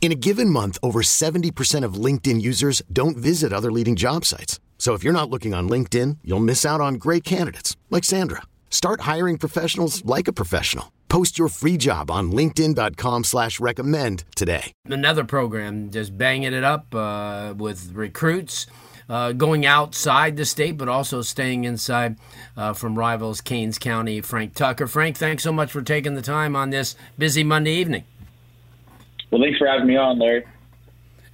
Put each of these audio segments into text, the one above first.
In a given month, over 70% of LinkedIn users don't visit other leading job sites. So if you're not looking on LinkedIn, you'll miss out on great candidates like Sandra. Start hiring professionals like a professional. Post your free job on LinkedIn.com slash recommend today. Another program just banging it up uh, with recruits. Uh, going outside the state, but also staying inside uh, from rivals Canes County. Frank Tucker. Frank, thanks so much for taking the time on this busy Monday evening. Well, thanks for having me on, Larry.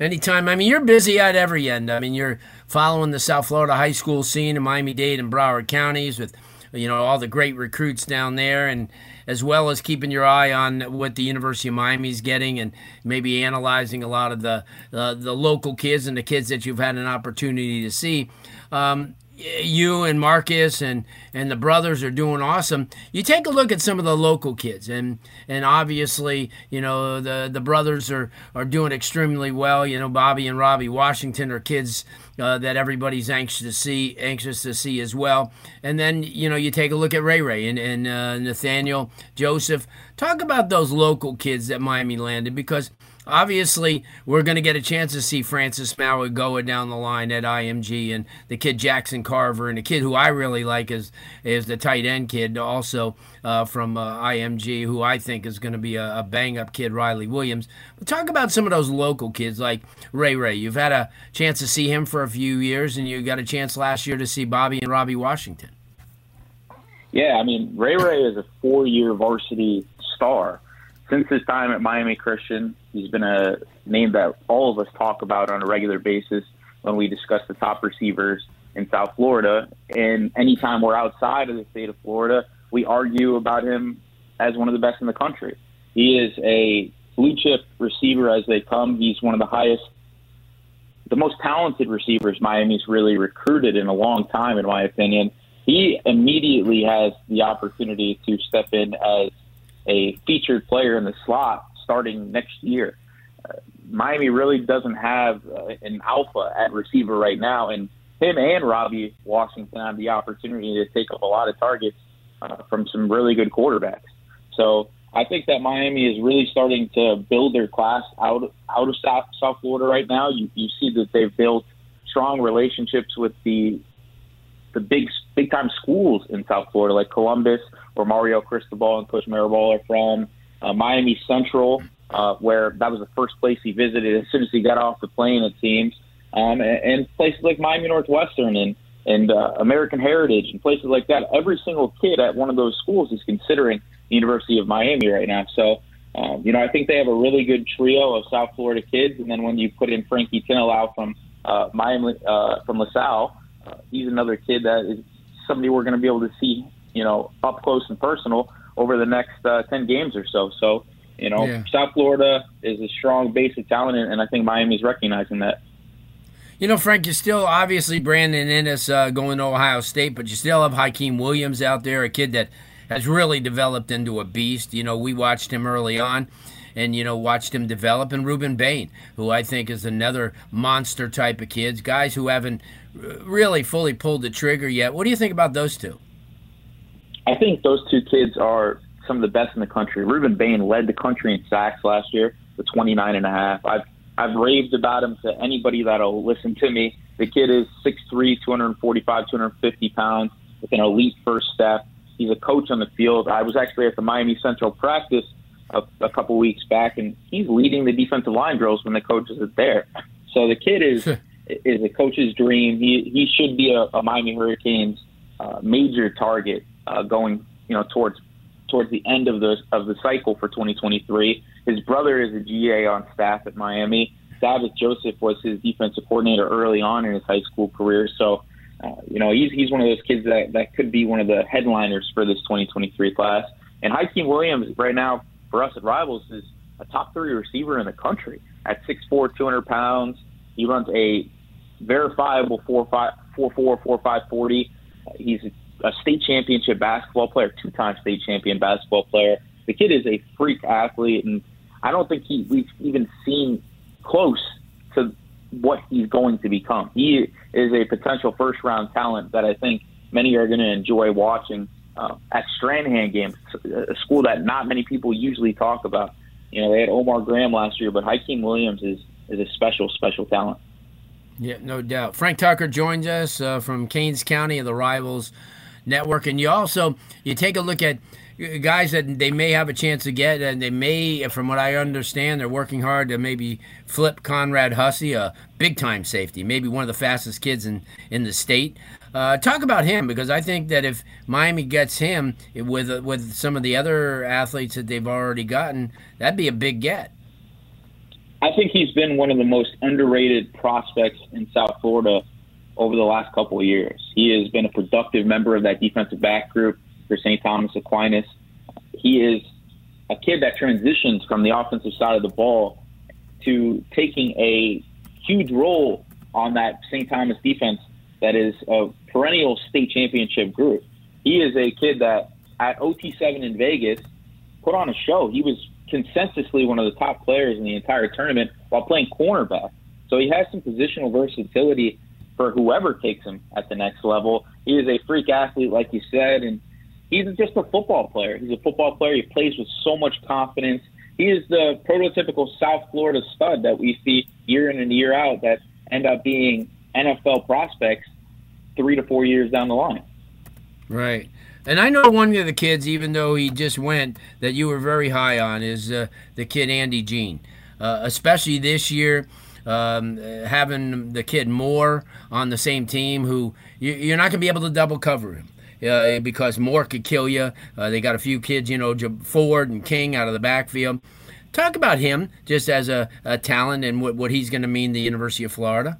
Anytime. I mean, you're busy at every end. I mean, you're following the South Florida high school scene in Miami Dade and Broward counties with, you know, all the great recruits down there, and as well as keeping your eye on what the University of Miami is getting, and maybe analyzing a lot of the uh, the local kids and the kids that you've had an opportunity to see. Um, you and Marcus and and the brothers are doing awesome. You take a look at some of the local kids, and and obviously, you know the the brothers are are doing extremely well. You know, Bobby and Robbie Washington are kids uh, that everybody's anxious to see anxious to see as well. And then you know you take a look at Ray Ray and and uh, Nathaniel Joseph. Talk about those local kids that Miami landed because Obviously, we're going to get a chance to see Francis Mauigoa down the line at IMG, and the kid Jackson Carver, and the kid who I really like is is the tight end kid, also uh, from uh, IMG, who I think is going to be a, a bang up kid, Riley Williams. But talk about some of those local kids like Ray Ray. You've had a chance to see him for a few years, and you got a chance last year to see Bobby and Robbie Washington. Yeah, I mean, Ray Ray is a four year varsity star since his time at Miami Christian, he's been a name that all of us talk about on a regular basis when we discuss the top receivers in South Florida. And anytime we're outside of the state of Florida, we argue about him as one of the best in the country. He is a blue chip receiver as they come. He's one of the highest, the most talented receivers Miami's really recruited in a long time, in my opinion. He immediately has the opportunity to step in as a featured player in the slot starting next year. Uh, Miami really doesn't have uh, an alpha at receiver right now, and him and Robbie Washington have the opportunity to take up a lot of targets uh, from some really good quarterbacks. So I think that Miami is really starting to build their class out out of South, South Florida right now. You, you see that they've built strong relationships with the the big big time schools in South Florida, like Columbus, where Mario Cristobal and Coach Mirabal are from, uh, Miami Central, uh, where that was the first place he visited as soon as he got off the plane, it seems, um, and, and places like Miami Northwestern and and uh, American Heritage and places like that. Every single kid at one of those schools is considering the University of Miami right now. So. Um, you know, I think they have a really good trio of South Florida kids, and then when you put in Frankie Tinolau from uh, Miami, uh, from LaSalle, uh, he's another kid that is somebody we're going to be able to see, you know, up close and personal over the next uh, 10 games or so. So, you know, yeah. South Florida is a strong base of talent, and I think Miami's recognizing that. You know, Frank, you're still obviously Brandon Inniss uh, going to Ohio State, but you still have Hykeem Williams out there, a kid that has really developed into a beast. You know, we watched him early on and you know watched him develop and Rueben Bain who I think is another monster type of kids guys who haven't really fully pulled the trigger yet. What do you think about those two? I think those two kids are some of the best in the country. Rueben Bain led the country in sacks last year with 29 and a half. I've I've raved about him to anybody that'll listen to me. The kid is 6'3", 245, 250 pounds with an elite first step. He's a coach on the field. I was actually at the Miami Central practice a, a couple weeks back, and he's leading the defensive line drills when the coaches are there. So the kid is is a coach's dream. He he should be a, a Miami Hurricanes uh, major target uh, going you know towards towards the end of the of the cycle for 2023. His brother is a GA on staff at Miami. Davis Joseph was his defensive coordinator early on in his high school career. So, uh, you know, he's he's one of those kids that that could be one of the headliners for this 2023 class. And Hykeem Williams right now for us at Rivals is a top three receiver in the country at 6'4", 200 pounds. He runs a verifiable 4'5", 4'4", 4'5", 40. He's a state championship basketball player, two-time state champion basketball player. The kid is a freak athlete, and I don't think he we've even seen close to what he's going to become. He is a potential first-round talent that I think many are going to enjoy watching uh, at Stranahan games, a school that not many people usually talk about. You know, they had Omar Graham last year, but Hykeem Williams is is a special, special talent. Yeah, no doubt. Frank Tucker joins us uh, from Canes County of the Rivals Network, and you also you take a look at guys that they may have a chance to get, and they may, from what I understand, they're working hard to maybe flip Conrad Hussey, a big time safety, maybe one of the fastest kids in in the state. Uh, talk about him because I think that if Miami gets him with with some of the other athletes that they've already gotten, that'd be a big get. I think he's been one of the most underrated prospects in South Florida over the last couple of years. He has been a productive member of that defensive back group for St. Thomas Aquinas. He is a kid that transitions from the offensive side of the ball to taking a huge role on that St. Thomas defense that is a perennial state championship group. He is a kid that at OT7 in Vegas put on a show. He was consensusly one of the top players in the entire tournament while playing cornerback. So he has some positional versatility for whoever takes him at the next level. He is a freak athlete, like you said, and he's just a football player. He's a football player. He plays with so much confidence. He is the prototypical South Florida stud that we see year in and year out that end up being NFL prospects three to four years down the line. Right. And I know one of the kids, even though he just went, that you were very high on is uh, the kid Andy Jean. Uh, especially this year, um, having the kid Moore on the same team, who you, are not going to be able to double cover him. Uh, because Moore could kill you. Uh, they got a few kids, you know, Ford and King out of the backfield. Talk about him just as a, a talent and what, what he's going to mean the University of Florida.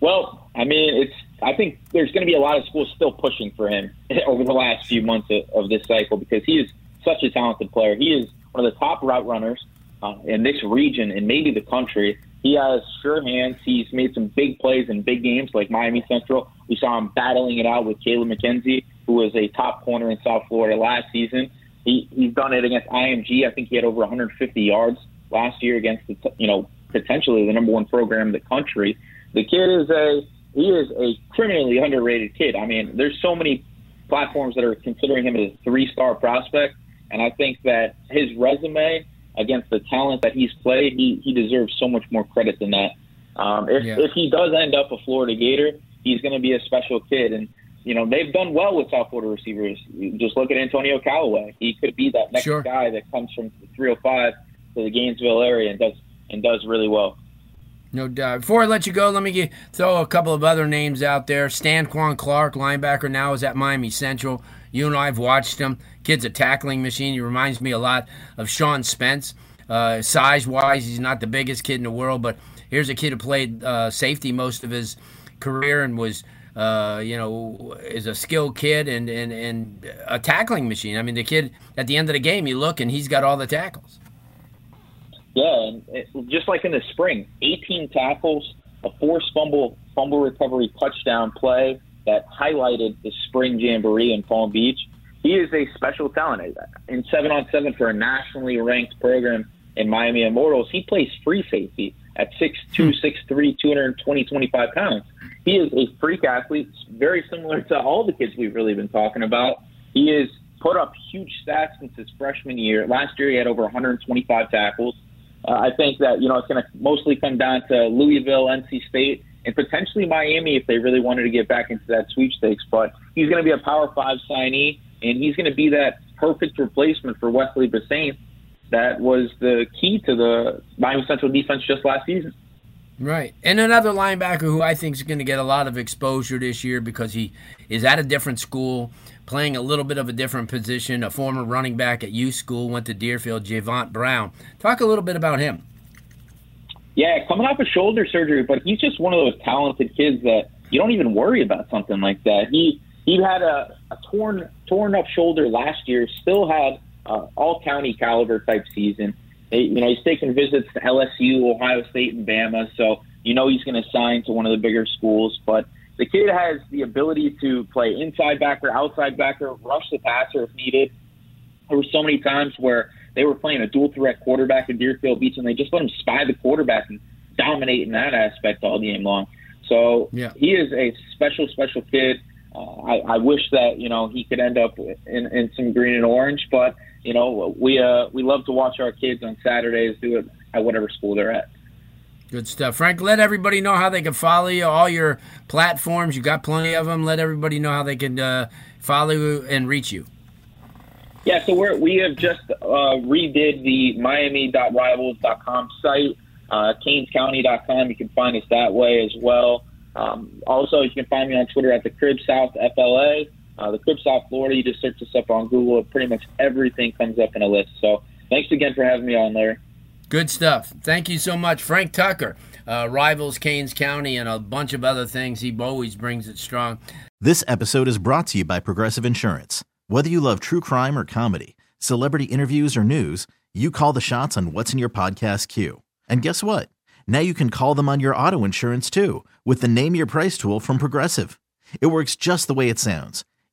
Well, I mean, it's I think there's going to be a lot of schools still pushing for him over the last few months of, of this cycle because he is such a talented player. He is one of the top route runners uh, in this region and maybe the country. He has sure hands. He's made some big plays in big games like Miami Central. We saw him battling it out with Caleb McKenzie, who was a top corner in South Florida last season. He, he's done it against IMG. I think he had over 150 yards last year against the, you know, potentially the number one program in the country. The kid is a he is a criminally underrated kid. I mean, there's so many platforms that are considering him as a three star prospect, and I think that his resume against the talent that he's played, he, he deserves so much more credit than that. Um, if, yeah. if he does end up a Florida Gator, he's going to be a special kid. And, you know, they've done well with South Florida receivers. Just look at Antonio Callaway. He could be that next sure. guy that comes from 305 to the Gainesville area and does and does really well. No doubt. Before I let you go, let me get, throw a couple of other names out there. Stanquan Clark, linebacker, now is at Miami Central. You and I have watched him. Kid's a tackling machine. He reminds me a lot of Sean Spence. Uh, size wise, he's not the biggest kid in the world, but here's a kid who played uh, safety most of his career and was, uh, you know, is a skilled kid and, and, and a tackling machine. I mean, the kid at the end of the game, you look and he's got all the tackles. Yeah, and it, just like in the spring, 18 tackles, a forced fumble fumble recovery touchdown play that highlighted the spring jamboree in Palm Beach. He is a special talent in seven on seven for a nationally ranked program in Miami Immortals. He plays free safety at 6'2", 6'3", 220, hmm. 25 pounds. He is a freak athlete, very similar to all the kids we've really been talking about. He has put up huge stats since his freshman year. Last year, he had over 125 tackles. Uh, I think that you know it's going to mostly come down to Louisville, NC State, and potentially Miami if they really wanted to get back into that sweepstakes. But he's going to be a Power Five signee, and he's going to be that perfect replacement for Wesley Bissainthe. That was the key to the Miami Central defense just last season. Right. And another linebacker who I think is going to get a lot of exposure this year because he is at a different school, playing a little bit of a different position, a former running back at U School, went to Deerfield, Javont Brown. Talk a little bit about him. Yeah, coming off a shoulder surgery, but he's just one of those talented kids that you don't even worry about something like that. He he had a, a torn torn up shoulder last year, still had uh, all county caliber type season you know, he's taking visits to LSU, Ohio State, and Bama, so you know he's going to sign to one of the bigger schools. But the kid has the ability to play inside backer, outside backer, rush the passer if needed. There were so many times where they were playing a dual threat quarterback in Deerfield Beach, and they just let him spy the quarterback and dominate in that aspect all game long. So yeah. he is a special, special kid. Uh, I, I wish that you know he could end up in, in some green and orange, but you know, we uh, we love to watch our kids on Saturdays do it at whatever school they're at. Good stuff, Frank. Let everybody know how they can follow you. All your platforms, you got plenty of them. Let everybody know how they can uh, follow you and reach you. Yeah, so we're, we have just uh, redid the Miami.rivals.com site, uh, CanesCounty.com. You can find us that way as well. Um, also, you can find me on Twitter at the Crib South FLA. Uh, the Crib South Florida, you just search us up on Google. Pretty much everything comes up in a list. So thanks again for having me on there. Good stuff. Thank you so much, Frank Tucker. Uh, rivals Canes County and a bunch of other things. He always brings it strong. This episode is brought to you by Progressive Insurance. Whether you love true crime or comedy, celebrity interviews or news, you call the shots on what's in your podcast queue. And guess what? Now you can call them on your auto insurance too with the Name Your Price tool from Progressive. It works just the way it sounds